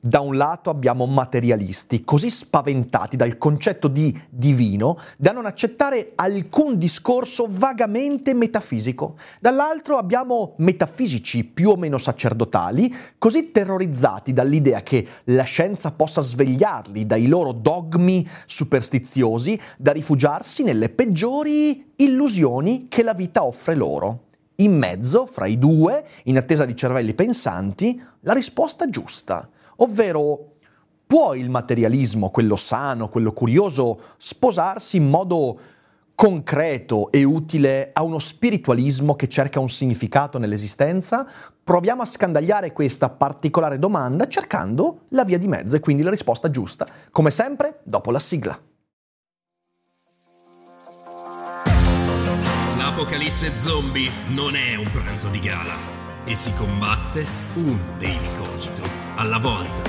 Da un lato abbiamo materialisti così spaventati dal concetto di divino da non accettare alcun discorso vagamente metafisico. Dall'altro abbiamo metafisici più o meno sacerdotali così terrorizzati dall'idea che la scienza possa svegliarli dai loro dogmi superstiziosi da rifugiarsi nelle peggiori illusioni che la vita offre loro. In mezzo, fra i due, in attesa di cervelli pensanti, la risposta giusta Ovvero, può il materialismo, quello sano, quello curioso, sposarsi in modo concreto e utile a uno spiritualismo che cerca un significato nell'esistenza? Proviamo a scandagliare questa particolare domanda cercando la via di mezzo e quindi la risposta giusta, come sempre dopo la sigla. L'apocalisse zombie non è un pranzo di gala e si combatte un daily cogito alla volta.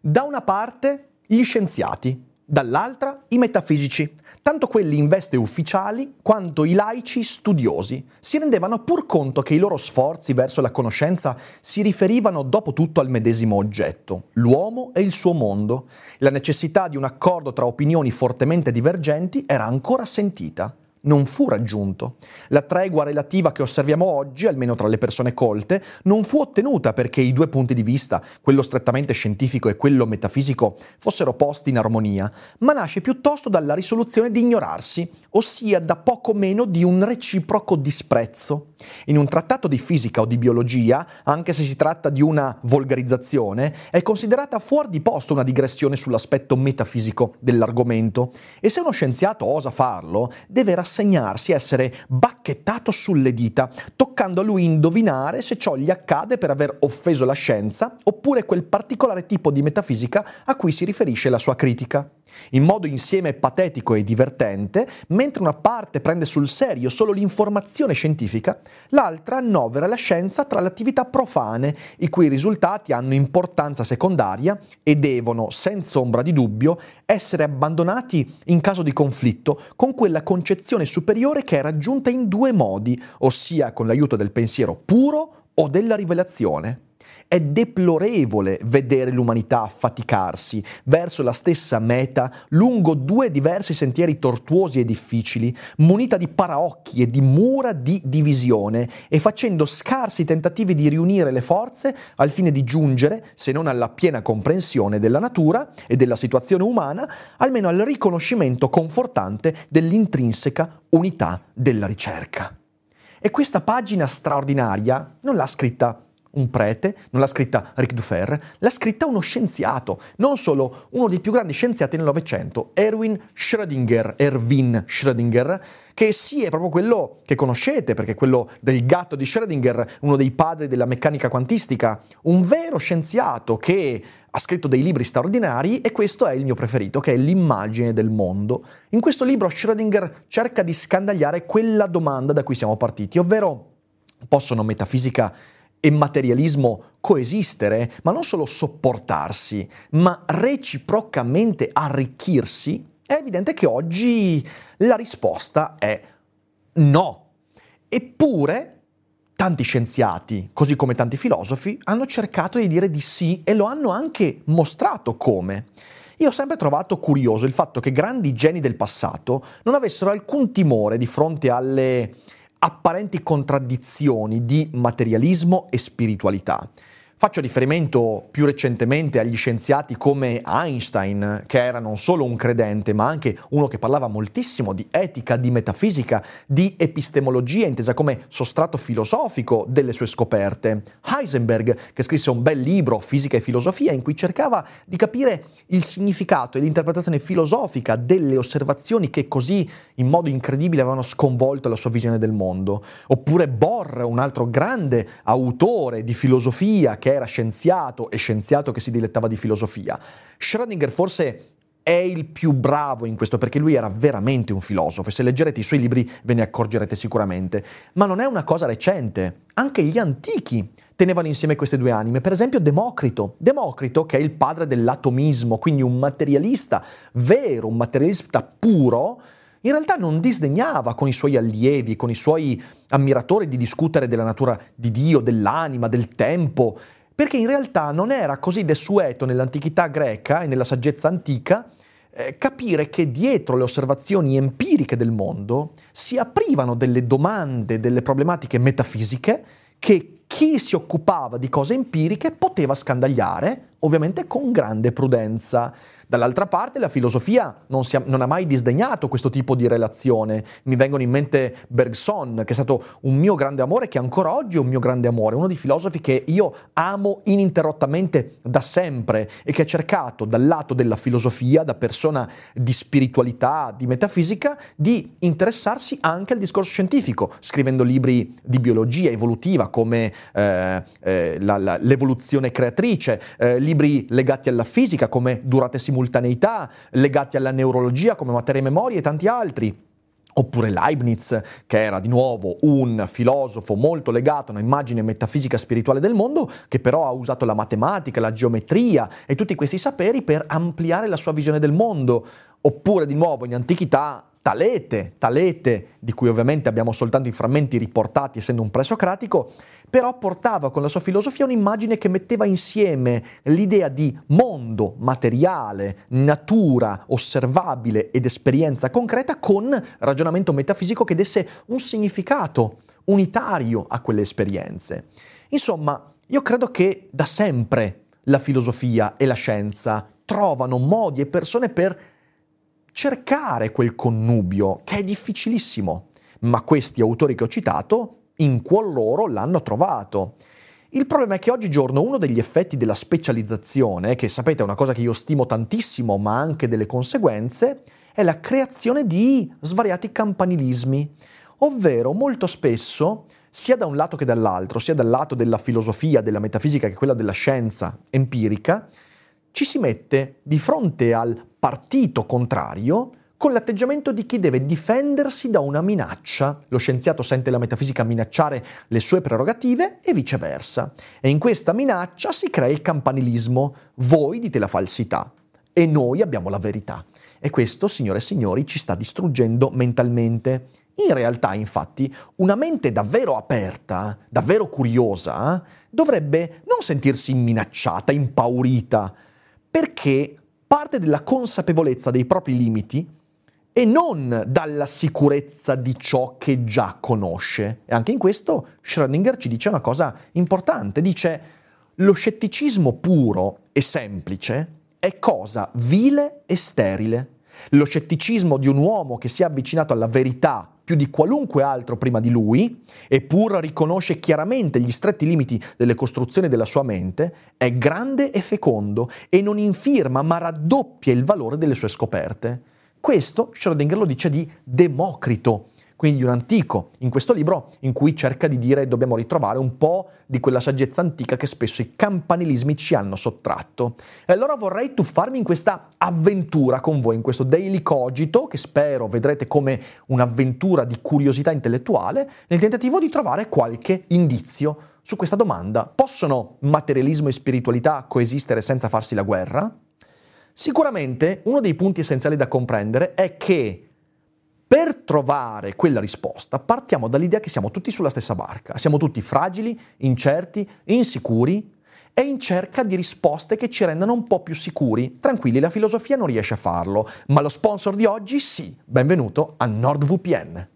Da una parte gli scienziati, dall'altra i metafisici, tanto quelli in veste ufficiali quanto i laici studiosi, si rendevano pur conto che i loro sforzi verso la conoscenza si riferivano dopo tutto al medesimo oggetto, l'uomo e il suo mondo. La necessità di un accordo tra opinioni fortemente divergenti era ancora sentita non fu raggiunto. La tregua relativa che osserviamo oggi, almeno tra le persone colte, non fu ottenuta perché i due punti di vista, quello strettamente scientifico e quello metafisico, fossero posti in armonia, ma nasce piuttosto dalla risoluzione di ignorarsi, ossia da poco meno di un reciproco disprezzo. In un trattato di fisica o di biologia, anche se si tratta di una volgarizzazione, è considerata fuori di posto una digressione sull'aspetto metafisico dell'argomento e se uno scienziato osa farlo, deve rassegnarsi essere bacchettato sulle dita, toccando a lui indovinare se ciò gli accade per aver offeso la scienza oppure quel particolare tipo di metafisica a cui si riferisce la sua critica in modo insieme patetico e divertente, mentre una parte prende sul serio solo l'informazione scientifica, l'altra annovera la scienza tra le attività profane, i cui risultati hanno importanza secondaria e devono, senza ombra di dubbio, essere abbandonati in caso di conflitto con quella concezione superiore che è raggiunta in due modi, ossia con l'aiuto del pensiero puro o della rivelazione. È deplorevole vedere l'umanità affaticarsi verso la stessa meta lungo due diversi sentieri tortuosi e difficili, munita di paraocchi e di mura di divisione e facendo scarsi tentativi di riunire le forze al fine di giungere, se non alla piena comprensione della natura e della situazione umana, almeno al riconoscimento confortante dell'intrinseca unità della ricerca. E questa pagina straordinaria non l'ha scritta un prete, non l'ha scritta Ric Dufer, l'ha scritta uno scienziato, non solo uno dei più grandi scienziati del Novecento, Erwin Schrödinger, Erwin Schrödinger, che sì è proprio quello che conoscete, perché è quello del gatto di Schrödinger, uno dei padri della meccanica quantistica, un vero scienziato che ha scritto dei libri straordinari e questo è il mio preferito, che è l'immagine del mondo. In questo libro Schrödinger cerca di scandagliare quella domanda da cui siamo partiti, ovvero possono metafisica e materialismo coesistere, ma non solo sopportarsi, ma reciprocamente arricchirsi, è evidente che oggi la risposta è no. Eppure tanti scienziati, così come tanti filosofi, hanno cercato di dire di sì e lo hanno anche mostrato come. Io ho sempre trovato curioso il fatto che grandi geni del passato non avessero alcun timore di fronte alle apparenti contraddizioni di materialismo e spiritualità. Faccio riferimento più recentemente agli scienziati come Einstein, che era non solo un credente, ma anche uno che parlava moltissimo di etica, di metafisica, di epistemologia, intesa come sostrato filosofico delle sue scoperte. Heisenberg, che scrisse un bel libro, Fisica e filosofia, in cui cercava di capire il significato e l'interpretazione filosofica delle osservazioni che così in modo incredibile avevano sconvolto la sua visione del mondo. Oppure Bohr, un altro grande autore di filosofia che era scienziato e scienziato che si dilettava di filosofia. Schrödinger forse è il più bravo in questo perché lui era veramente un filosofo e se leggerete i suoi libri ve ne accorgerete sicuramente. Ma non è una cosa recente. Anche gli antichi tenevano insieme queste due anime. Per esempio Democrito. Democrito, che è il padre dell'atomismo, quindi un materialista vero, un materialista puro, in realtà non disdegnava con i suoi allievi, con i suoi ammiratori di discutere della natura di Dio, dell'anima, del tempo perché in realtà non era così desueto nell'antichità greca e nella saggezza antica eh, capire che dietro le osservazioni empiriche del mondo si aprivano delle domande, delle problematiche metafisiche che chi si occupava di cose empiriche poteva scandagliare, ovviamente con grande prudenza. Dall'altra parte la filosofia non, ha, non, ha mai disdegnato questo tipo di relazione. Mi vengono in mente Bergson, che è stato un mio grande amore, che ancora oggi è un mio grande amore, uno dei filosofi che io amo ininterrottamente da sempre e che ha cercato dal lato della filosofia, da persona di spiritualità, di metafisica, di interessarsi anche al discorso scientifico, scrivendo libri di biologia evolutiva come eh, eh, la, la, l'evoluzione creatrice, eh, libri legati alla fisica come durate simultanee simultaneità legati alla neurologia come materia e memoria e tanti altri. Oppure Leibniz, che era di nuovo un filosofo molto legato a un'immagine metafisica spirituale del mondo, che però ha usato la matematica, la geometria e tutti questi saperi per ampliare la sua visione del mondo. Oppure di nuovo in antichità Talete, Talete, di cui ovviamente abbiamo soltanto i frammenti riportati essendo un presocratico, però portava con la sua filosofia un'immagine che metteva insieme l'idea di mondo materiale, natura osservabile ed esperienza concreta con ragionamento metafisico che desse un significato unitario a quelle esperienze. Insomma, io credo che da sempre la filosofia e la scienza trovano modi e persone per cercare quel connubio, che è difficilissimo, ma questi autori che ho citato, in cuor loro l'hanno trovato. Il problema è che oggigiorno uno degli effetti della specializzazione, che sapete è una cosa che io stimo tantissimo, ma anche delle conseguenze, è la creazione di svariati campanilismi, ovvero molto spesso, sia da un lato che dall'altro, sia dal lato della filosofia, della metafisica che quella della scienza empirica, ci si mette di fronte al partito contrario con l'atteggiamento di chi deve difendersi da una minaccia. Lo scienziato sente la metafisica minacciare le sue prerogative e viceversa. E in questa minaccia si crea il campanilismo. Voi dite la falsità e noi abbiamo la verità. E questo, signore e signori, ci sta distruggendo mentalmente. In realtà, infatti, una mente davvero aperta, davvero curiosa, dovrebbe non sentirsi minacciata, impaurita, perché parte della consapevolezza dei propri limiti e non dalla sicurezza di ciò che già conosce. E anche in questo Schrödinger ci dice una cosa importante, dice lo scetticismo puro e semplice è cosa vile e sterile. Lo scetticismo di un uomo che si è avvicinato alla verità più di qualunque altro prima di lui, eppur riconosce chiaramente gli stretti limiti delle costruzioni della sua mente, è grande e fecondo e non infirma ma raddoppia il valore delle sue scoperte. Questo Schrödinger lo dice di Democrito, quindi un antico, in questo libro in cui cerca di dire dobbiamo ritrovare un po' di quella saggezza antica che spesso i campanilismi ci hanno sottratto. E allora vorrei tuffarmi in questa avventura con voi, in questo daily cogito, che spero vedrete come un'avventura di curiosità intellettuale, nel tentativo di trovare qualche indizio su questa domanda. Possono materialismo e spiritualità coesistere senza farsi la guerra? Sicuramente uno dei punti essenziali da comprendere è che per trovare quella risposta partiamo dall'idea che siamo tutti sulla stessa barca, siamo tutti fragili, incerti, insicuri e in cerca di risposte che ci rendano un po' più sicuri. Tranquilli, la filosofia non riesce a farlo, ma lo sponsor di oggi sì. Benvenuto a NordVPN.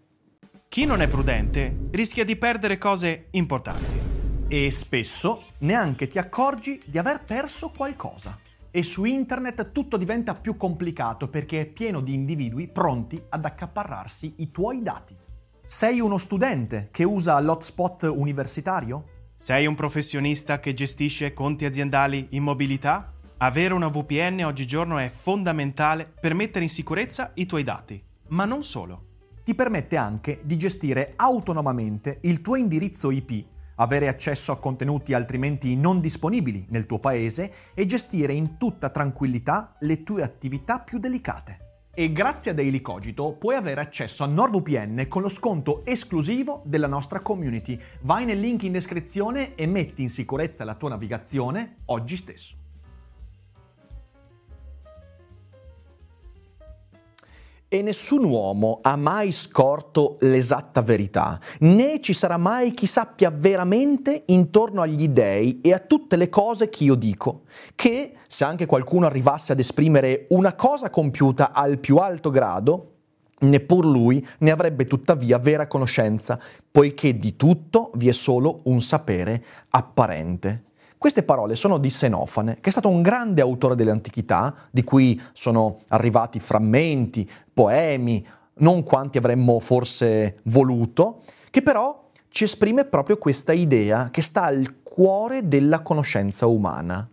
Chi non è prudente rischia di perdere cose importanti. E spesso neanche ti accorgi di aver perso qualcosa. E su internet tutto diventa più complicato perché è pieno di individui pronti ad accaparrarsi i tuoi dati. Sei uno studente che usa l'hotspot universitario? Sei un professionista che gestisce conti aziendali in mobilità? Avere una VPN oggigiorno è fondamentale per mettere in sicurezza i tuoi dati. Ma non solo. Ti permette anche di gestire autonomamente il tuo indirizzo IP avere accesso a contenuti altrimenti non disponibili nel tuo paese e gestire in tutta tranquillità le tue attività più delicate. E grazie a Daily Cogito puoi avere accesso a NordVPN con lo sconto esclusivo della nostra community. Vai nel link in descrizione e metti in sicurezza la tua navigazione oggi stesso. E nessun uomo ha mai scorto l'esatta verità, né ci sarà mai chi sappia veramente intorno agli dèi e a tutte le cose che io dico, che se anche qualcuno arrivasse ad esprimere una cosa compiuta al più alto grado, neppur lui ne avrebbe tuttavia vera conoscenza, poiché di tutto vi è solo un sapere apparente. Queste parole sono di Senofane, che è stato un grande autore dell'antichità, di cui sono arrivati frammenti, poemi, non quanti avremmo forse voluto, che però ci esprime proprio questa idea che sta al cuore della conoscenza umana.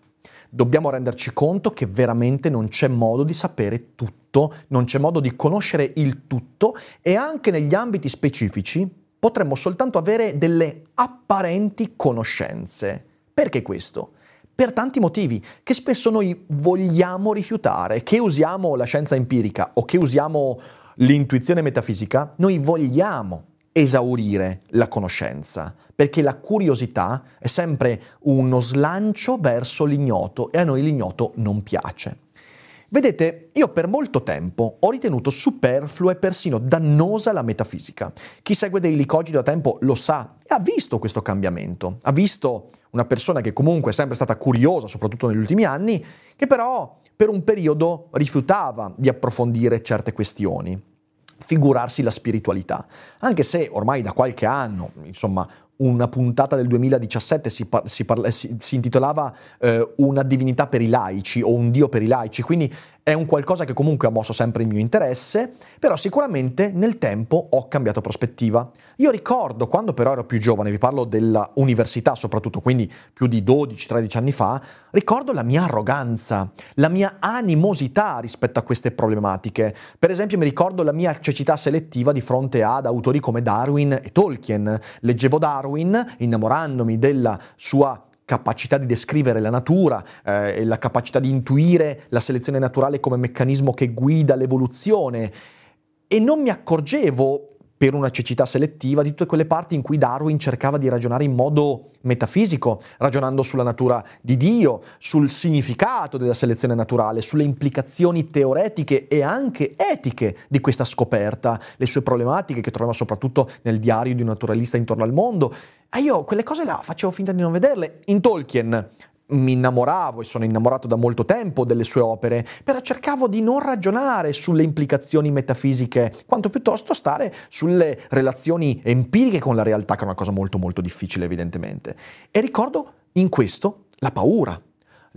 Dobbiamo renderci conto che veramente non c'è modo di sapere tutto, non c'è modo di conoscere il tutto e anche negli ambiti specifici potremmo soltanto avere delle apparenti conoscenze. Perché questo? Per tanti motivi che spesso noi vogliamo rifiutare, che usiamo la scienza empirica o che usiamo l'intuizione metafisica, noi vogliamo esaurire la conoscenza, perché la curiosità è sempre uno slancio verso l'ignoto e a noi l'ignoto non piace. Vedete, io per molto tempo ho ritenuto superflua e persino dannosa la metafisica. Chi segue dei licogi da tempo lo sa e ha visto questo cambiamento. Ha visto una persona che comunque è sempre stata curiosa, soprattutto negli ultimi anni, che però per un periodo rifiutava di approfondire certe questioni figurarsi la spiritualità. Anche se ormai da qualche anno, insomma, una puntata del 2017 si, par- si, parla- si-, si intitolava eh, Una divinità per i laici o un dio per i laici, quindi è un qualcosa che comunque ha mosso sempre il mio interesse, però sicuramente nel tempo ho cambiato prospettiva. Io ricordo quando però ero più giovane, vi parlo dell'università soprattutto, quindi più di 12-13 anni fa, ricordo la mia arroganza, la mia animosità rispetto a queste problematiche. Per esempio mi ricordo la mia cecità selettiva di fronte ad autori come Darwin e Tolkien. Leggevo Darwin innamorandomi della sua capacità di descrivere la natura, eh, la capacità di intuire la selezione naturale come meccanismo che guida l'evoluzione. E non mi accorgevo per una cecità selettiva di tutte quelle parti in cui Darwin cercava di ragionare in modo metafisico, ragionando sulla natura di Dio, sul significato della selezione naturale, sulle implicazioni teoretiche e anche etiche di questa scoperta, le sue problematiche che troviamo soprattutto nel diario di un naturalista intorno al mondo. E io quelle cose là facevo finta di non vederle. In Tolkien mi innamoravo e sono innamorato da molto tempo delle sue opere, però cercavo di non ragionare sulle implicazioni metafisiche, quanto piuttosto stare sulle relazioni empiriche con la realtà, che è una cosa molto molto difficile evidentemente. E ricordo in questo la paura,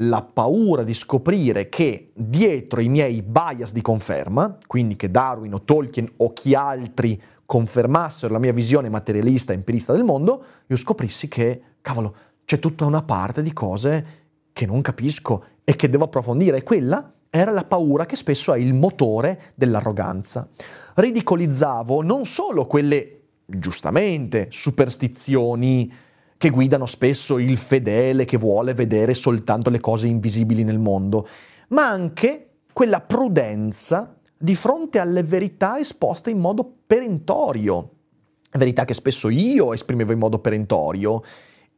la paura di scoprire che dietro i miei bias di conferma, quindi che Darwin o Tolkien o chi altri confermassero la mia visione materialista e empirista del mondo, io scoprissi che, cavolo, c'è tutta una parte di cose che non capisco e che devo approfondire e quella era la paura che spesso è il motore dell'arroganza. Ridicolizzavo non solo quelle, giustamente, superstizioni che guidano spesso il fedele che vuole vedere soltanto le cose invisibili nel mondo, ma anche quella prudenza di fronte alle verità esposte in modo perentorio, verità che spesso io esprimevo in modo perentorio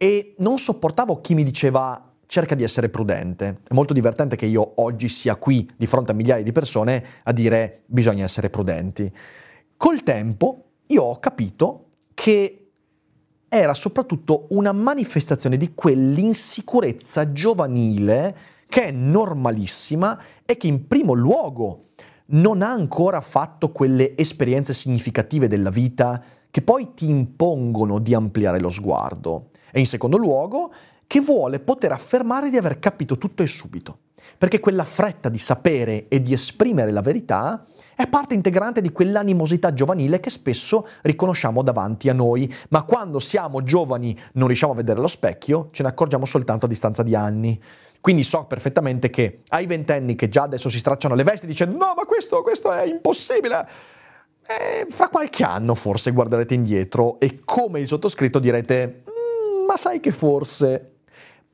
e non sopportavo chi mi diceva cerca di essere prudente. È molto divertente che io oggi sia qui di fronte a migliaia di persone a dire bisogna essere prudenti. Col tempo io ho capito che era soprattutto una manifestazione di quell'insicurezza giovanile che è normalissima e che in primo luogo non ha ancora fatto quelle esperienze significative della vita che poi ti impongono di ampliare lo sguardo. E in secondo luogo, che vuole poter affermare di aver capito tutto e subito. Perché quella fretta di sapere e di esprimere la verità è parte integrante di quell'animosità giovanile che spesso riconosciamo davanti a noi, ma quando siamo giovani non riusciamo a vedere lo specchio, ce ne accorgiamo soltanto a distanza di anni. Quindi so perfettamente che ai ventenni che già adesso si stracciano le vesti dicendo no, ma questo, questo è impossibile, eh, fra qualche anno forse guarderete indietro e come il sottoscritto direte ma sai che forse...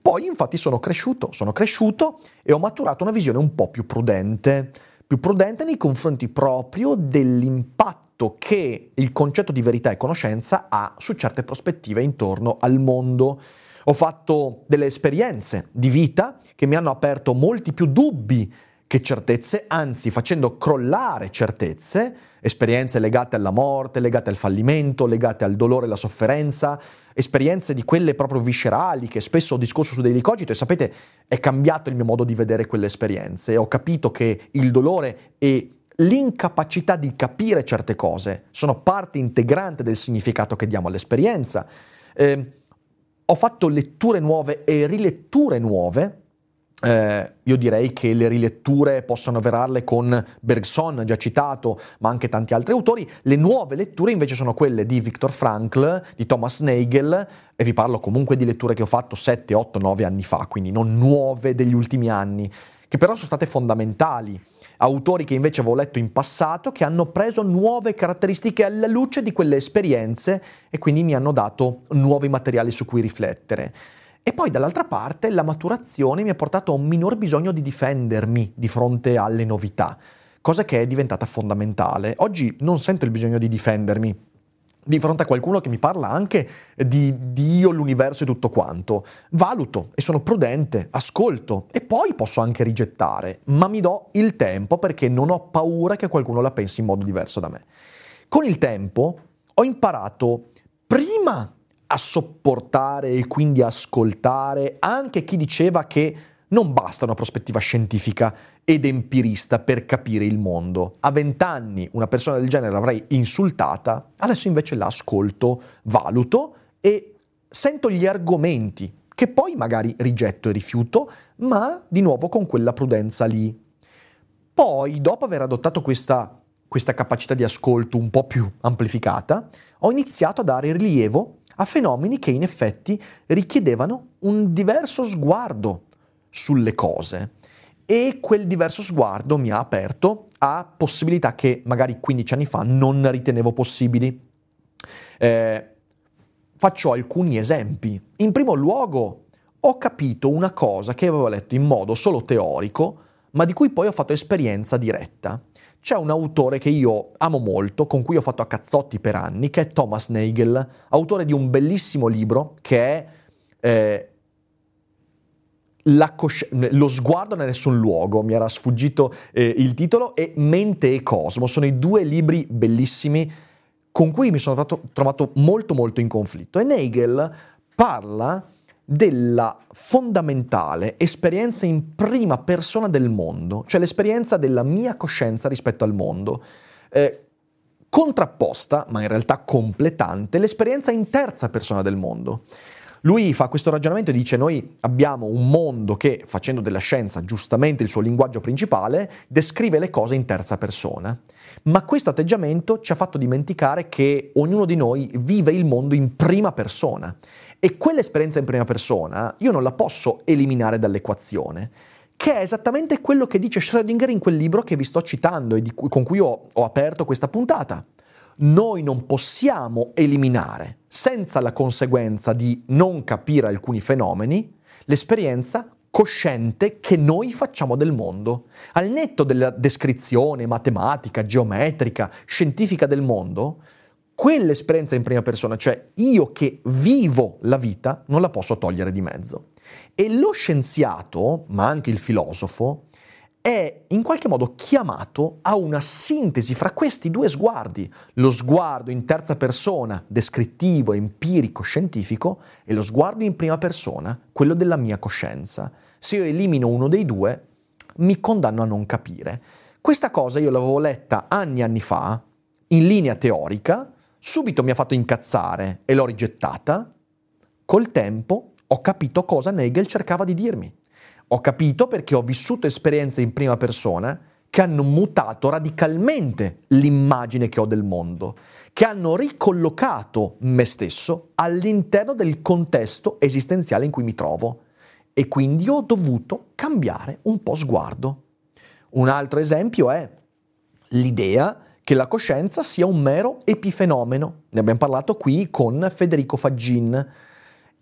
Poi infatti sono cresciuto, sono cresciuto e ho maturato una visione un po' più prudente, più prudente nei confronti proprio dell'impatto che il concetto di verità e conoscenza ha su certe prospettive intorno al mondo. Ho fatto delle esperienze di vita che mi hanno aperto molti più dubbi che certezze, anzi facendo crollare certezze, esperienze legate alla morte, legate al fallimento, legate al dolore e alla sofferenza, esperienze di quelle proprio viscerali che spesso ho discorso su Daily Cogito e sapete è cambiato il mio modo di vedere quelle esperienze, ho capito che il dolore e l'incapacità di capire certe cose sono parte integrante del significato che diamo all'esperienza. Eh, ho fatto letture nuove e riletture nuove eh, io direi che le riletture possono avverarle con Bergson, già citato, ma anche tanti altri autori. Le nuove letture invece sono quelle di Viktor Frankl, di Thomas Nagel, e vi parlo comunque di letture che ho fatto 7, 8, 9 anni fa, quindi non nuove degli ultimi anni, che però sono state fondamentali. Autori che invece avevo letto in passato, che hanno preso nuove caratteristiche alla luce di quelle esperienze e quindi mi hanno dato nuovi materiali su cui riflettere. E poi dall'altra parte la maturazione mi ha portato a un minor bisogno di difendermi di fronte alle novità, cosa che è diventata fondamentale. Oggi non sento il bisogno di difendermi di fronte a qualcuno che mi parla anche di Dio, l'universo e tutto quanto. Valuto e sono prudente, ascolto e poi posso anche rigettare, ma mi do il tempo perché non ho paura che qualcuno la pensi in modo diverso da me. Con il tempo ho imparato prima a sopportare e quindi ascoltare anche chi diceva che non basta una prospettiva scientifica ed empirista per capire il mondo. A vent'anni una persona del genere l'avrei insultata, adesso invece la ascolto, valuto e sento gli argomenti che poi magari rigetto e rifiuto, ma di nuovo con quella prudenza lì. Poi, dopo aver adottato questa, questa capacità di ascolto un po' più amplificata, ho iniziato a dare rilievo a fenomeni che in effetti richiedevano un diverso sguardo sulle cose e quel diverso sguardo mi ha aperto a possibilità che magari 15 anni fa non ritenevo possibili. Eh, faccio alcuni esempi. In primo luogo ho capito una cosa che avevo letto in modo solo teorico, ma di cui poi ho fatto esperienza diretta c'è un autore che io amo molto, con cui ho fatto a cazzotti per anni, che è Thomas Nagel, autore di un bellissimo libro che è eh, cosci- Lo sguardo nel nessun luogo, mi era sfuggito eh, il titolo, e Mente e Cosmo. Sono i due libri bellissimi con cui mi sono trovato, trovato molto molto in conflitto. E Nagel parla della fondamentale esperienza in prima persona del mondo, cioè l'esperienza della mia coscienza rispetto al mondo. Eh, contrapposta, ma in realtà completante, l'esperienza in terza persona del mondo. Lui fa questo ragionamento e dice noi abbiamo un mondo che, facendo della scienza giustamente il suo linguaggio principale, descrive le cose in terza persona. Ma questo atteggiamento ci ha fatto dimenticare che ognuno di noi vive il mondo in prima persona e quell'esperienza in prima persona io non la posso eliminare dall'equazione, che è esattamente quello che dice Schrödinger in quel libro che vi sto citando e cui, con cui ho, ho aperto questa puntata. Noi non possiamo eliminare, senza la conseguenza di non capire alcuni fenomeni, l'esperienza cosciente che noi facciamo del mondo. Al netto della descrizione matematica, geometrica, scientifica del mondo, quell'esperienza in prima persona, cioè io che vivo la vita, non la posso togliere di mezzo. E lo scienziato, ma anche il filosofo, è in qualche modo chiamato a una sintesi fra questi due sguardi, lo sguardo in terza persona, descrittivo, empirico, scientifico, e lo sguardo in prima persona, quello della mia coscienza. Se io elimino uno dei due, mi condanno a non capire. Questa cosa io l'avevo letta anni e anni fa, in linea teorica, subito mi ha fatto incazzare e l'ho rigettata, col tempo ho capito cosa Nagel cercava di dirmi. Ho capito perché ho vissuto esperienze in prima persona che hanno mutato radicalmente l'immagine che ho del mondo, che hanno ricollocato me stesso all'interno del contesto esistenziale in cui mi trovo e quindi ho dovuto cambiare un po' sguardo. Un altro esempio è l'idea che la coscienza sia un mero epifenomeno. Ne abbiamo parlato qui con Federico Faggin.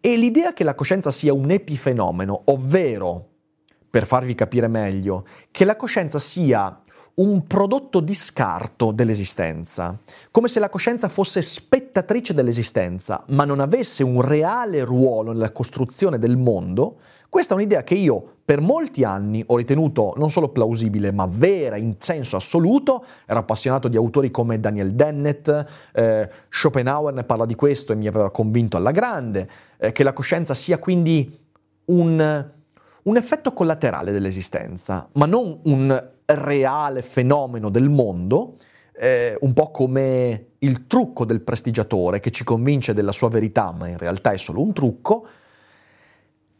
E l'idea che la coscienza sia un epifenomeno, ovvero, per farvi capire meglio, che la coscienza sia un prodotto di scarto dell'esistenza, come se la coscienza fosse spettatrice dell'esistenza, ma non avesse un reale ruolo nella costruzione del mondo, Questa è un'idea che io per molti anni ho ritenuto non solo plausibile, ma vera in senso assoluto. Ero appassionato di autori come Daniel Dennett, eh, Schopenhauer ne parla di questo e mi aveva convinto alla grande, eh, che la coscienza sia quindi un, un effetto collaterale dell'esistenza, ma non un reale fenomeno del mondo, eh, un po' come il trucco del prestigiatore che ci convince della sua verità, ma in realtà è solo un trucco,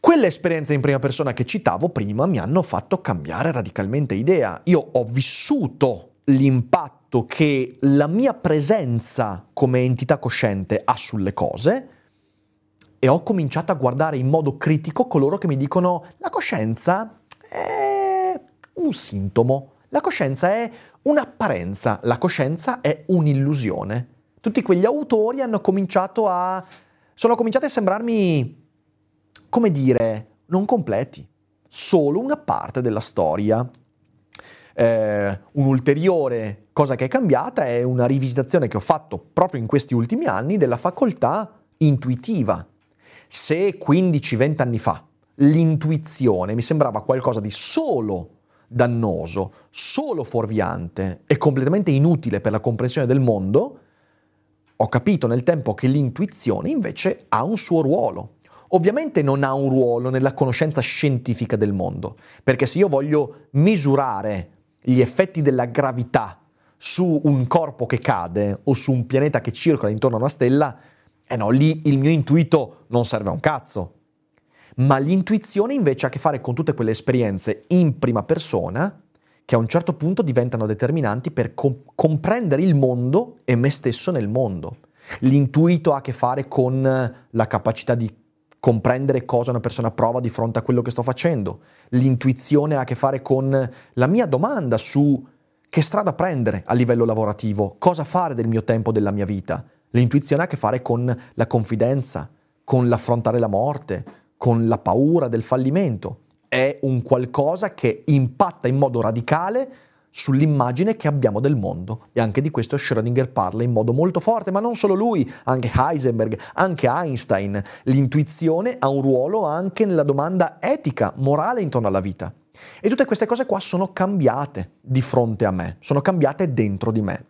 quelle esperienze in prima persona che citavo prima mi hanno fatto cambiare radicalmente idea. Io ho vissuto l'impatto che la mia presenza come entità cosciente ha sulle cose e ho cominciato a guardare in modo critico coloro che mi dicono la coscienza è un sintomo, la coscienza è un'apparenza, la coscienza è un'illusione. Tutti quegli autori hanno cominciato a... sono cominciati a sembrarmi, come dire, non completi, solo una parte della storia. Eh, un'ulteriore cosa che è cambiata è una rivisitazione che ho fatto proprio in questi ultimi anni della facoltà intuitiva. Se 15-20 anni fa l'intuizione mi sembrava qualcosa di solo dannoso, solo fuorviante e completamente inutile per la comprensione del mondo, ho capito nel tempo che l'intuizione invece ha un suo ruolo. Ovviamente non ha un ruolo nella conoscenza scientifica del mondo, perché se io voglio misurare gli effetti della gravità su un corpo che cade o su un pianeta che circola intorno a una stella, eh no, lì il mio intuito non serve a un cazzo ma l'intuizione invece ha a che fare con tutte quelle esperienze in prima persona che a un certo punto diventano determinanti per com- comprendere il mondo e me stesso nel mondo. L'intuito ha a che fare con la capacità di comprendere cosa una persona prova di fronte a quello che sto facendo. L'intuizione ha a che fare con la mia domanda su che strada prendere a livello lavorativo, cosa fare del mio tempo, della mia vita. L'intuizione ha a che fare con la confidenza, con l'affrontare la morte, con la paura del fallimento, è un qualcosa che impatta in modo radicale sull'immagine che abbiamo del mondo. E anche di questo Schrödinger parla in modo molto forte, ma non solo lui, anche Heisenberg, anche Einstein. L'intuizione ha un ruolo anche nella domanda etica, morale intorno alla vita. E tutte queste cose qua sono cambiate di fronte a me, sono cambiate dentro di me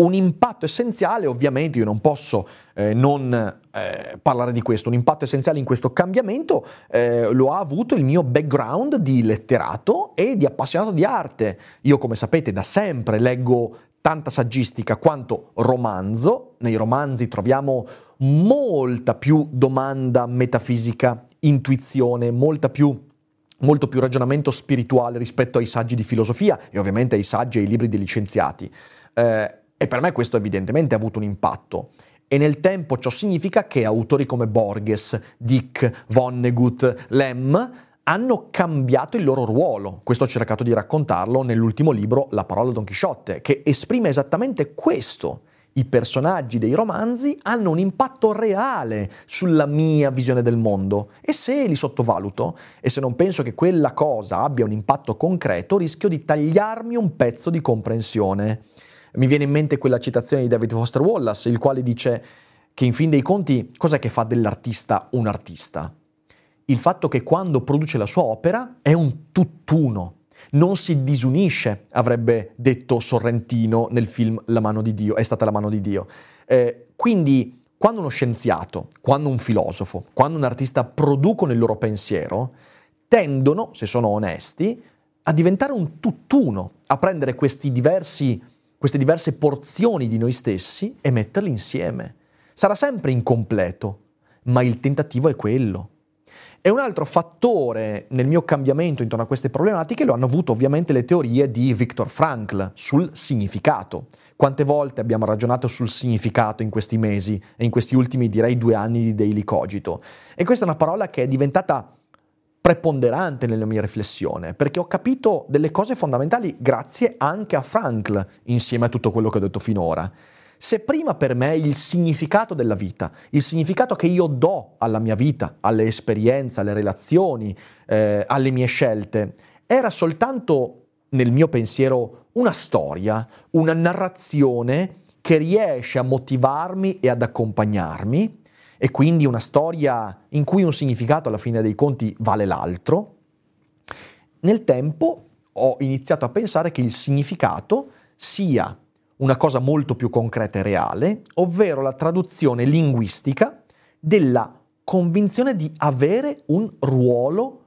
un impatto essenziale, ovviamente io non posso eh, non eh, parlare di questo, un impatto essenziale in questo cambiamento eh, lo ha avuto il mio background di letterato e di appassionato di arte. Io come sapete da sempre leggo tanta saggistica quanto romanzo, nei romanzi troviamo molta più domanda metafisica, intuizione, molta più molto più ragionamento spirituale rispetto ai saggi di filosofia e ovviamente ai saggi e ai libri dei licenziati. Eh, e per me questo evidentemente ha avuto un impatto. E nel tempo ciò significa che autori come Borges, Dick, Vonnegut, Lem hanno cambiato il loro ruolo. Questo ho cercato di raccontarlo nell'ultimo libro La parola Don Chisciotte, che esprime esattamente questo. I personaggi dei romanzi hanno un impatto reale sulla mia visione del mondo e se li sottovaluto e se non penso che quella cosa abbia un impatto concreto, rischio di tagliarmi un pezzo di comprensione. Mi viene in mente quella citazione di David Foster Wallace, il quale dice che in fin dei conti cos'è che fa dell'artista un artista? Il fatto che quando produce la sua opera è un tutt'uno, non si disunisce, avrebbe detto Sorrentino nel film La mano di Dio, è stata la mano di Dio. Eh, quindi quando uno scienziato, quando un filosofo, quando un artista producono il loro pensiero, tendono, se sono onesti, a diventare un tutt'uno, a prendere questi diversi queste diverse porzioni di noi stessi e metterle insieme. Sarà sempre incompleto, ma il tentativo è quello. E un altro fattore nel mio cambiamento intorno a queste problematiche lo hanno avuto ovviamente le teorie di Viktor Frankl sul significato. Quante volte abbiamo ragionato sul significato in questi mesi e in questi ultimi direi due anni di Daily Cogito? E questa è una parola che è diventata preponderante nella mia riflessione, perché ho capito delle cose fondamentali grazie anche a Frankl, insieme a tutto quello che ho detto finora. Se prima per me il significato della vita, il significato che io do alla mia vita, alle esperienze, alle relazioni, eh, alle mie scelte, era soltanto nel mio pensiero una storia, una narrazione che riesce a motivarmi e ad accompagnarmi, e quindi una storia in cui un significato alla fine dei conti vale l'altro, nel tempo ho iniziato a pensare che il significato sia una cosa molto più concreta e reale, ovvero la traduzione linguistica della convinzione di avere un ruolo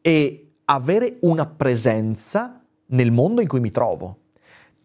e avere una presenza nel mondo in cui mi trovo.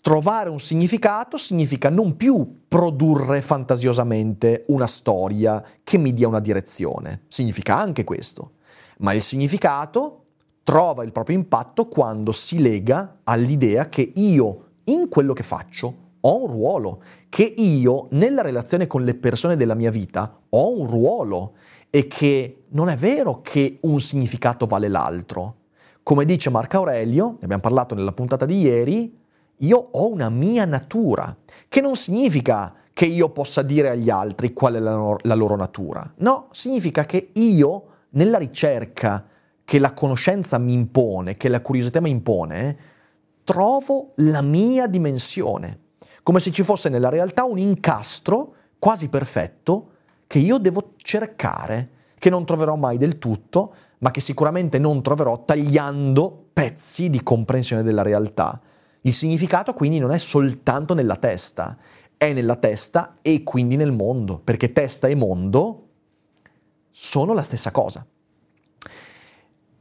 Trovare un significato significa non più produrre fantasiosamente una storia che mi dia una direzione, significa anche questo, ma il significato trova il proprio impatto quando si lega all'idea che io in quello che faccio ho un ruolo, che io nella relazione con le persone della mia vita ho un ruolo. E che non è vero che un significato vale l'altro. Come dice Marco Aurelio, ne abbiamo parlato nella puntata di ieri, io ho una mia natura, che non significa che io possa dire agli altri qual è la, la loro natura. No, significa che io, nella ricerca che la conoscenza mi impone, che la curiosità mi impone, trovo la mia dimensione, come se ci fosse nella realtà un incastro quasi perfetto che io devo cercare, che non troverò mai del tutto, ma che sicuramente non troverò tagliando pezzi di comprensione della realtà. Il significato quindi non è soltanto nella testa, è nella testa e quindi nel mondo, perché testa e mondo sono la stessa cosa.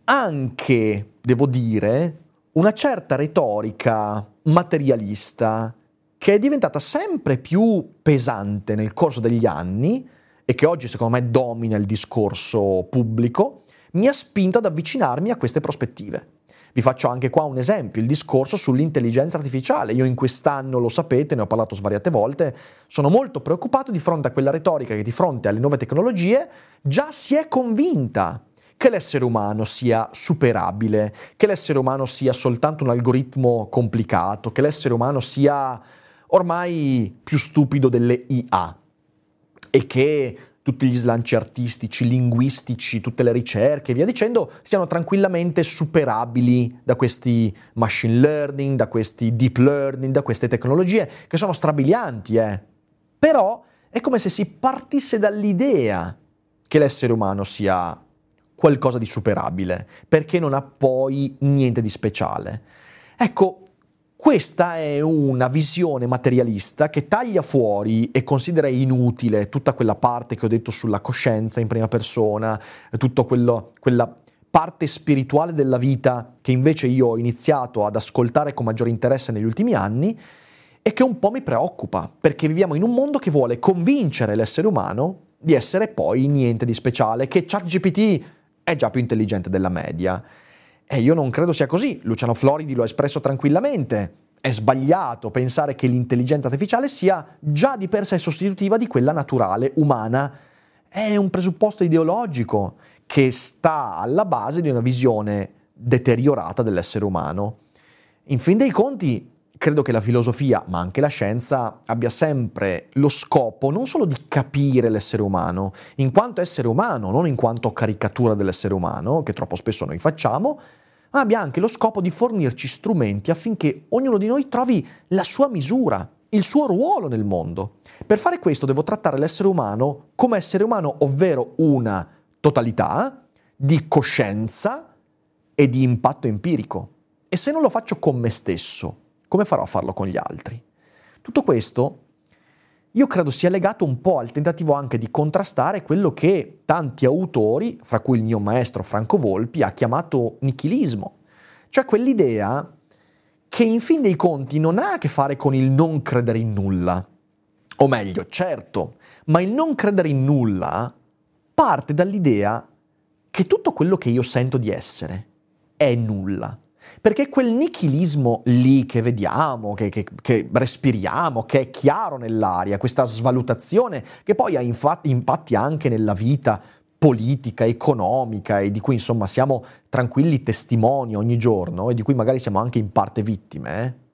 Anche, devo dire, una certa retorica materialista che è diventata sempre più pesante nel corso degli anni e che oggi secondo me domina il discorso pubblico, mi ha spinto ad avvicinarmi a queste prospettive. Vi faccio anche qua un esempio, il discorso sull'intelligenza artificiale. Io in quest'anno, lo sapete, ne ho parlato svariate volte, sono molto preoccupato di fronte a quella retorica che di fronte alle nuove tecnologie già si è convinta che l'essere umano sia superabile, che l'essere umano sia soltanto un algoritmo complicato, che l'essere umano sia ormai più stupido delle IA e che tutti gli slanci artistici, linguistici, tutte le ricerche e via dicendo siano tranquillamente superabili da questi machine learning, da questi deep learning, da queste tecnologie che sono strabilianti, eh. Però è come se si partisse dall'idea che l'essere umano sia qualcosa di superabile, perché non ha poi niente di speciale. Ecco, questa è una visione materialista che taglia fuori e considera inutile tutta quella parte che ho detto sulla coscienza in prima persona, tutta quella parte spirituale della vita che invece io ho iniziato ad ascoltare con maggiore interesse negli ultimi anni e che un po' mi preoccupa, perché viviamo in un mondo che vuole convincere l'essere umano di essere poi niente di speciale, che ChatGPT è già più intelligente della media. E io non credo sia così, Luciano Floridi lo ha espresso tranquillamente. È sbagliato pensare che l'intelligenza artificiale sia già di per sé sostitutiva di quella naturale, umana. È un presupposto ideologico che sta alla base di una visione deteriorata dell'essere umano. In fin dei conti, credo che la filosofia, ma anche la scienza, abbia sempre lo scopo non solo di capire l'essere umano, in quanto essere umano, non in quanto caricatura dell'essere umano, che troppo spesso noi facciamo, ma abbia anche lo scopo di fornirci strumenti affinché ognuno di noi trovi la sua misura, il suo ruolo nel mondo. Per fare questo devo trattare l'essere umano come essere umano, ovvero una totalità di coscienza e di impatto empirico. E se non lo faccio con me stesso, come farò a farlo con gli altri? Tutto questo io credo sia legato un po' al tentativo anche di contrastare quello che tanti autori, fra cui il mio maestro Franco Volpi, ha chiamato nichilismo, cioè quell'idea che in fin dei conti non ha a che fare con il non credere in nulla. O meglio, certo, ma il non credere in nulla parte dall'idea che tutto quello che io sento di essere è nulla. Perché quel nichilismo lì che vediamo, che, che, che, respiriamo, che è chiaro nell'aria, questa svalutazione che poi ha infatti, impatti anche nella vita politica, economica e di cui insomma siamo tranquilli testimoni ogni giorno e di cui magari siamo anche in parte vittime, eh?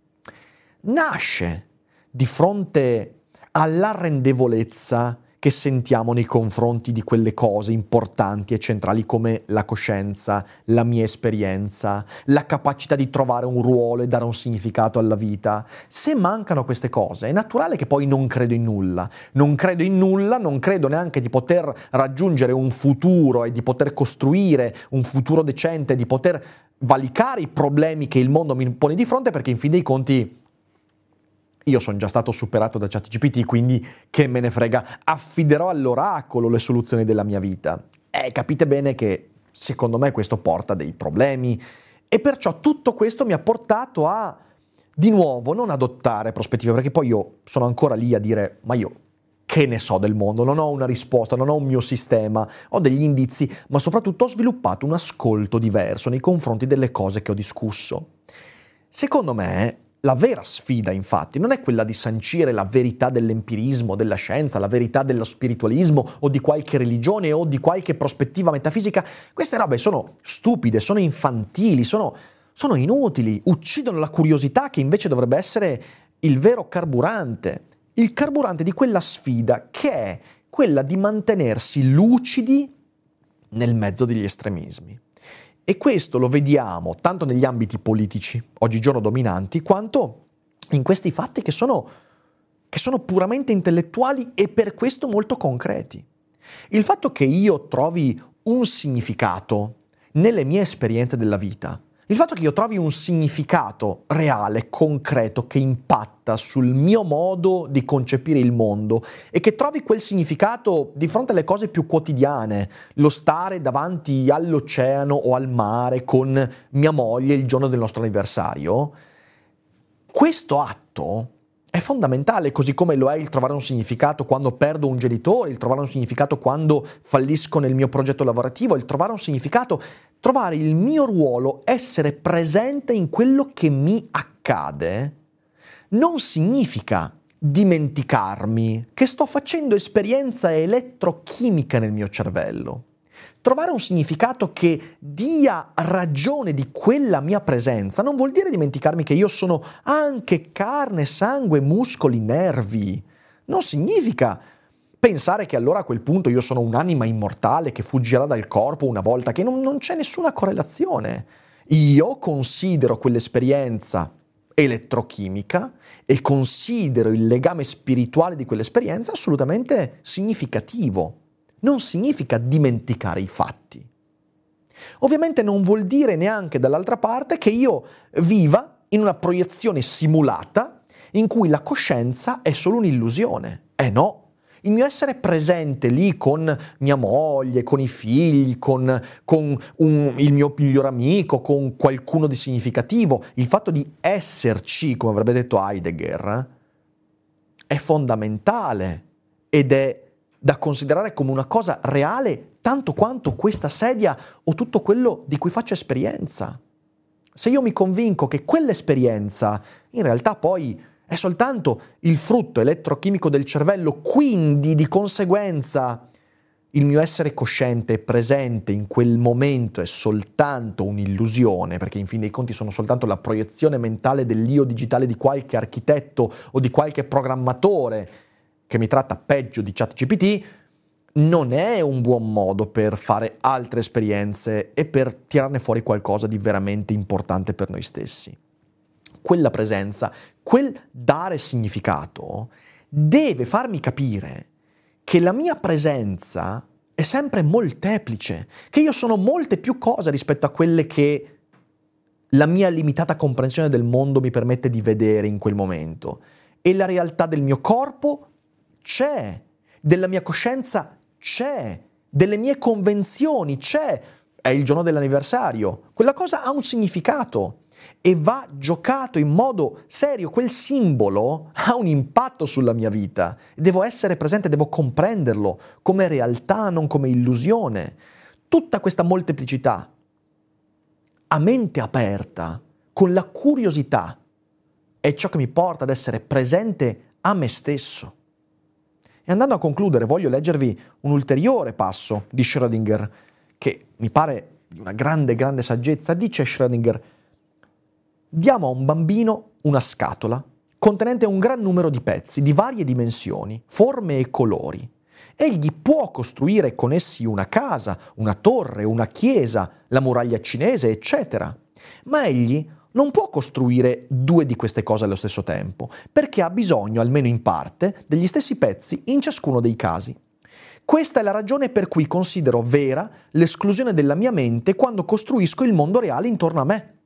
nasce di fronte all'arrendevolezza che sentiamo nei confronti di quelle cose importanti e centrali come la coscienza, la mia esperienza, la capacità di trovare un ruolo e dare un significato alla vita. Se mancano queste cose, è naturale che poi non credo in nulla. Non credo in nulla, non credo neanche di poter raggiungere un futuro e di poter costruire un futuro decente, di poter valicare i problemi che il mondo mi pone di fronte perché in fin dei conti io sono già stato superato da ChatGPT, quindi che me ne frega, affiderò all'oracolo le soluzioni della mia vita. Eh, capite bene che secondo me questo porta dei problemi e perciò tutto questo mi ha portato a di nuovo non adottare prospettive, perché poi io sono ancora lì a dire ma io che ne so del mondo, non ho una risposta, non ho un mio sistema, ho degli indizi, ma soprattutto ho sviluppato un ascolto diverso nei confronti delle cose che ho discusso. Secondo me la vera sfida, infatti, non è quella di sancire la verità dell'empirismo, della scienza, la verità dello spiritualismo o di qualche religione o di qualche prospettiva metafisica. Queste robe sono stupide, sono infantili, sono, sono inutili, uccidono la curiosità che invece dovrebbe essere il vero carburante. Il carburante di quella sfida che è quella di mantenersi lucidi nel mezzo degli estremismi. E questo lo vediamo tanto negli ambiti politici, oggigiorno dominanti, quanto in questi fatti che sono, che sono puramente intellettuali e per questo molto concreti. Il fatto che io trovi un significato nelle mie esperienze della vita, il fatto che io trovi un significato reale, concreto, che impatta sul mio modo di concepire il mondo e che trovi quel significato di fronte alle cose più quotidiane, lo stare davanti all'oceano o al mare con mia moglie il giorno del nostro anniversario, questo atto è fondamentale, così come lo è il trovare un significato quando perdo un genitore, il trovare un significato quando fallisco nel mio progetto lavorativo, il trovare un significato, trovare il mio ruolo, essere presente in quello che mi accade, non significa dimenticarmi che sto facendo esperienza elettrochimica nel mio cervello trovare un significato che dia ragione di quella mia presenza non vuol dire dimenticarmi che io sono anche carne, sangue, muscoli, nervi. Non significa pensare che allora a quel punto io sono un'anima immortale che fuggirà dal corpo una volta che non, non c'è nessuna correlazione. Io considero quell'esperienza elettrochimica e considero il legame spirituale di quell'esperienza assolutamente significativo non significa dimenticare i fatti. Ovviamente non vuol dire neanche dall'altra parte che io viva in una proiezione simulata in cui la coscienza è solo un'illusione. Eh no, il mio essere presente lì con mia moglie, con i figli, con, con un, il mio miglior amico, con qualcuno di significativo, il fatto di esserci, come avrebbe detto Heidegger, è fondamentale ed è da considerare come una cosa reale tanto quanto questa sedia o tutto quello di cui faccio esperienza. Se io mi convinco che quell'esperienza in realtà poi è soltanto il frutto elettrochimico del cervello, quindi di conseguenza il mio essere cosciente e presente in quel momento è soltanto un'illusione, perché in fin dei conti sono soltanto la proiezione mentale dell'io digitale di qualche architetto o di qualche programmatore che mi tratta peggio di ChatGPT, non è un buon modo per fare altre esperienze e per tirarne fuori qualcosa di veramente importante per noi stessi. Quella presenza, quel dare significato, deve farmi capire che la mia presenza è sempre molteplice, che io sono molte più cose rispetto a quelle che la mia limitata comprensione del mondo mi permette di vedere in quel momento. E la realtà del mio corpo c'è, della mia coscienza c'è, delle mie convenzioni c'è, è il giorno dell'anniversario. Quella cosa ha un significato e va giocato in modo serio, quel simbolo ha un impatto sulla mia vita. Devo essere presente, devo comprenderlo come realtà, non come illusione. Tutta questa molteplicità a mente aperta, con la curiosità, è ciò che mi porta ad essere presente a me stesso. E andando a concludere, voglio leggervi un ulteriore passo di Schrödinger, che mi pare di una grande, grande saggezza. Dice Schrödinger, diamo a un bambino una scatola contenente un gran numero di pezzi di varie dimensioni, forme e colori. Egli può costruire con essi una casa, una torre, una chiesa, la muraglia cinese, eccetera. Ma egli non può costruire due di queste cose allo stesso tempo, perché ha bisogno, almeno in parte, degli stessi pezzi in ciascuno dei casi. Questa è la ragione per cui considero vera l'esclusione della mia mente quando costruisco il mondo reale intorno a me.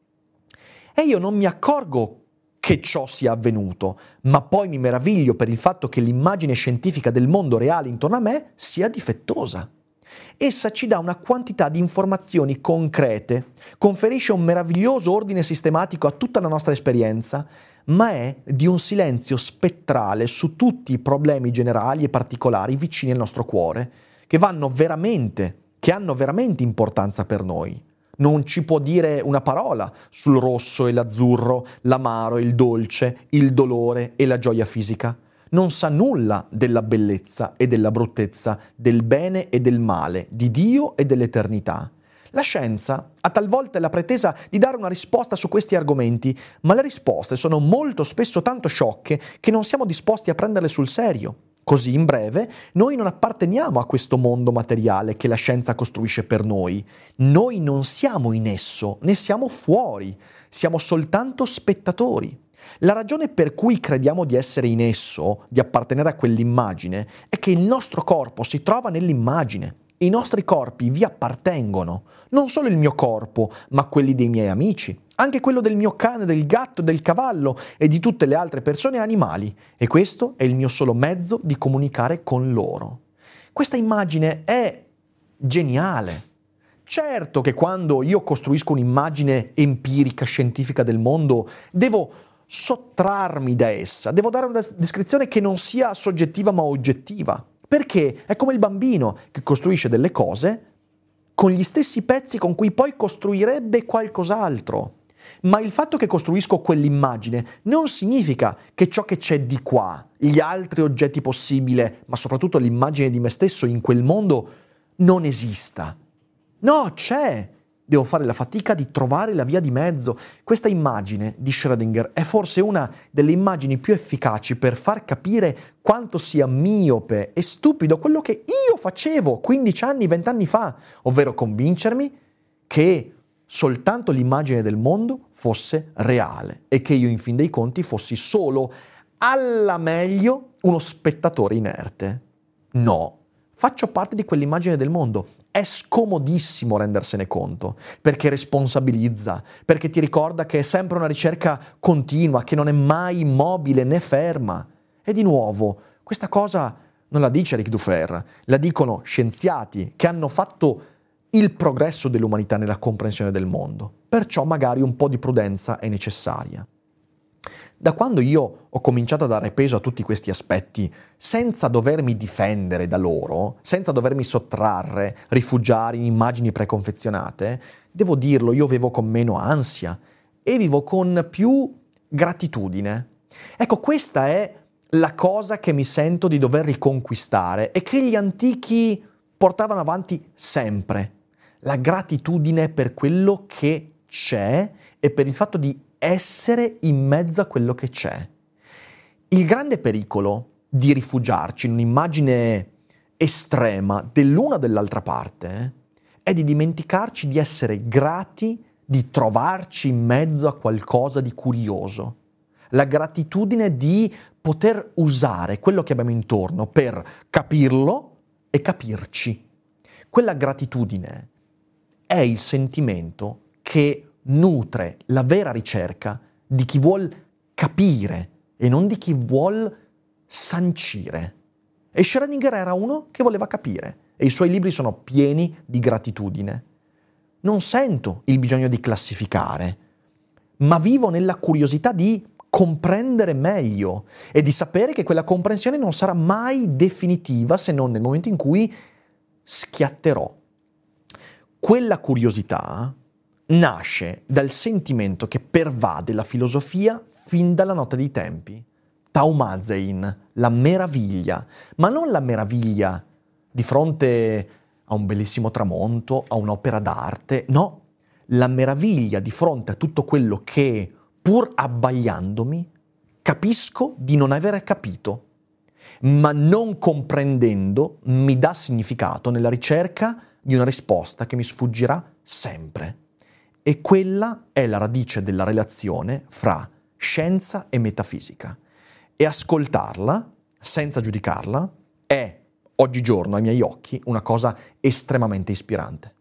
E io non mi accorgo che ciò sia avvenuto, ma poi mi meraviglio per il fatto che l'immagine scientifica del mondo reale intorno a me sia difettosa. Essa ci dà una quantità di informazioni concrete, conferisce un meraviglioso ordine sistematico a tutta la nostra esperienza, ma è di un silenzio spettrale su tutti i problemi generali e particolari vicini al nostro cuore, che veramente, che hanno veramente importanza per noi. Non ci può dire una parola sul rosso e l'azzurro, l'amaro e il dolce, il dolore e la gioia fisica. Non sa nulla della bellezza e della bruttezza, del bene e del male, di Dio e dell'eternità. La scienza ha talvolta la pretesa di dare una risposta su questi argomenti, ma le risposte sono molto spesso tanto sciocche che non siamo disposti a prenderle sul serio. Così, in breve, noi non apparteniamo a questo mondo materiale che la scienza costruisce per noi. Noi non siamo in esso, ne siamo fuori, siamo soltanto spettatori. La ragione per cui crediamo di essere in esso, di appartenere a quell'immagine, è che il nostro corpo si trova nell'immagine. I nostri corpi vi appartengono, non solo il mio corpo, ma quelli dei miei amici, anche quello del mio cane, del gatto, del cavallo e di tutte le altre persone e animali, e questo è il mio solo mezzo di comunicare con loro. Questa immagine è geniale. Certo che quando io costruisco un'immagine empirica, scientifica del mondo, devo sottrarmi da essa, devo dare una descrizione che non sia soggettiva ma oggettiva. Perché è come il bambino che costruisce delle cose con gli stessi pezzi con cui poi costruirebbe qualcos'altro. Ma il fatto che costruisco quell'immagine non significa che ciò che c'è di qua, gli altri oggetti possibili, ma soprattutto l'immagine di me stesso in quel mondo, non esista. No, c'è devo fare la fatica di trovare la via di mezzo. Questa immagine di Schrödinger è forse una delle immagini più efficaci per far capire quanto sia miope e stupido quello che io facevo 15 anni, 20 anni fa, ovvero convincermi che soltanto l'immagine del mondo fosse reale e che io in fin dei conti fossi solo alla meglio uno spettatore inerte. No, faccio parte di quell'immagine del mondo è scomodissimo rendersene conto, perché responsabilizza, perché ti ricorda che è sempre una ricerca continua, che non è mai immobile né ferma. E di nuovo, questa cosa non la dice Eric Dufer, la dicono scienziati che hanno fatto il progresso dell'umanità nella comprensione del mondo. Perciò magari un po' di prudenza è necessaria. Da quando io ho cominciato a dare peso a tutti questi aspetti, senza dovermi difendere da loro, senza dovermi sottrarre, rifugiare in immagini preconfezionate, devo dirlo, io vivo con meno ansia e vivo con più gratitudine. Ecco, questa è la cosa che mi sento di dover riconquistare e che gli antichi portavano avanti sempre. La gratitudine per quello che c'è e per il fatto di essere in mezzo a quello che c'è. Il grande pericolo di rifugiarci in un'immagine estrema dell'una o dell'altra parte è di dimenticarci di essere grati di trovarci in mezzo a qualcosa di curioso. La gratitudine di poter usare quello che abbiamo intorno per capirlo e capirci. Quella gratitudine è il sentimento che nutre la vera ricerca di chi vuol capire e non di chi vuol sancire. E Schrödinger era uno che voleva capire e i suoi libri sono pieni di gratitudine. Non sento il bisogno di classificare, ma vivo nella curiosità di comprendere meglio e di sapere che quella comprensione non sarà mai definitiva se non nel momento in cui schiatterò. Quella curiosità nasce dal sentimento che pervade la filosofia fin dalla notte dei tempi. Taumazein, la meraviglia, ma non la meraviglia di fronte a un bellissimo tramonto, a un'opera d'arte, no, la meraviglia di fronte a tutto quello che, pur abbagliandomi, capisco di non aver capito. ma non comprendendo mi dà significato nella ricerca di una risposta che mi sfuggirà sempre. E quella è la radice della relazione fra scienza e metafisica. E ascoltarla, senza giudicarla, è oggigiorno ai miei occhi una cosa estremamente ispirante.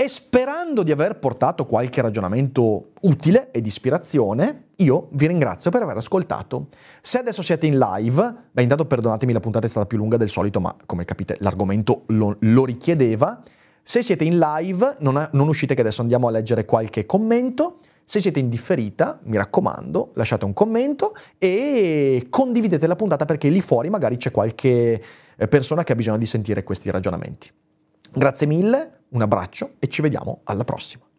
E sperando di aver portato qualche ragionamento utile e di ispirazione, io vi ringrazio per aver ascoltato. Se adesso siete in live, beh intanto perdonatemi la puntata è stata più lunga del solito, ma come capite l'argomento lo, lo richiedeva. Se siete in live, non, non uscite che adesso andiamo a leggere qualche commento. Se siete in differita, mi raccomando, lasciate un commento e condividete la puntata perché lì fuori magari c'è qualche eh, persona che ha bisogno di sentire questi ragionamenti. Grazie mille, un abbraccio e ci vediamo alla prossima.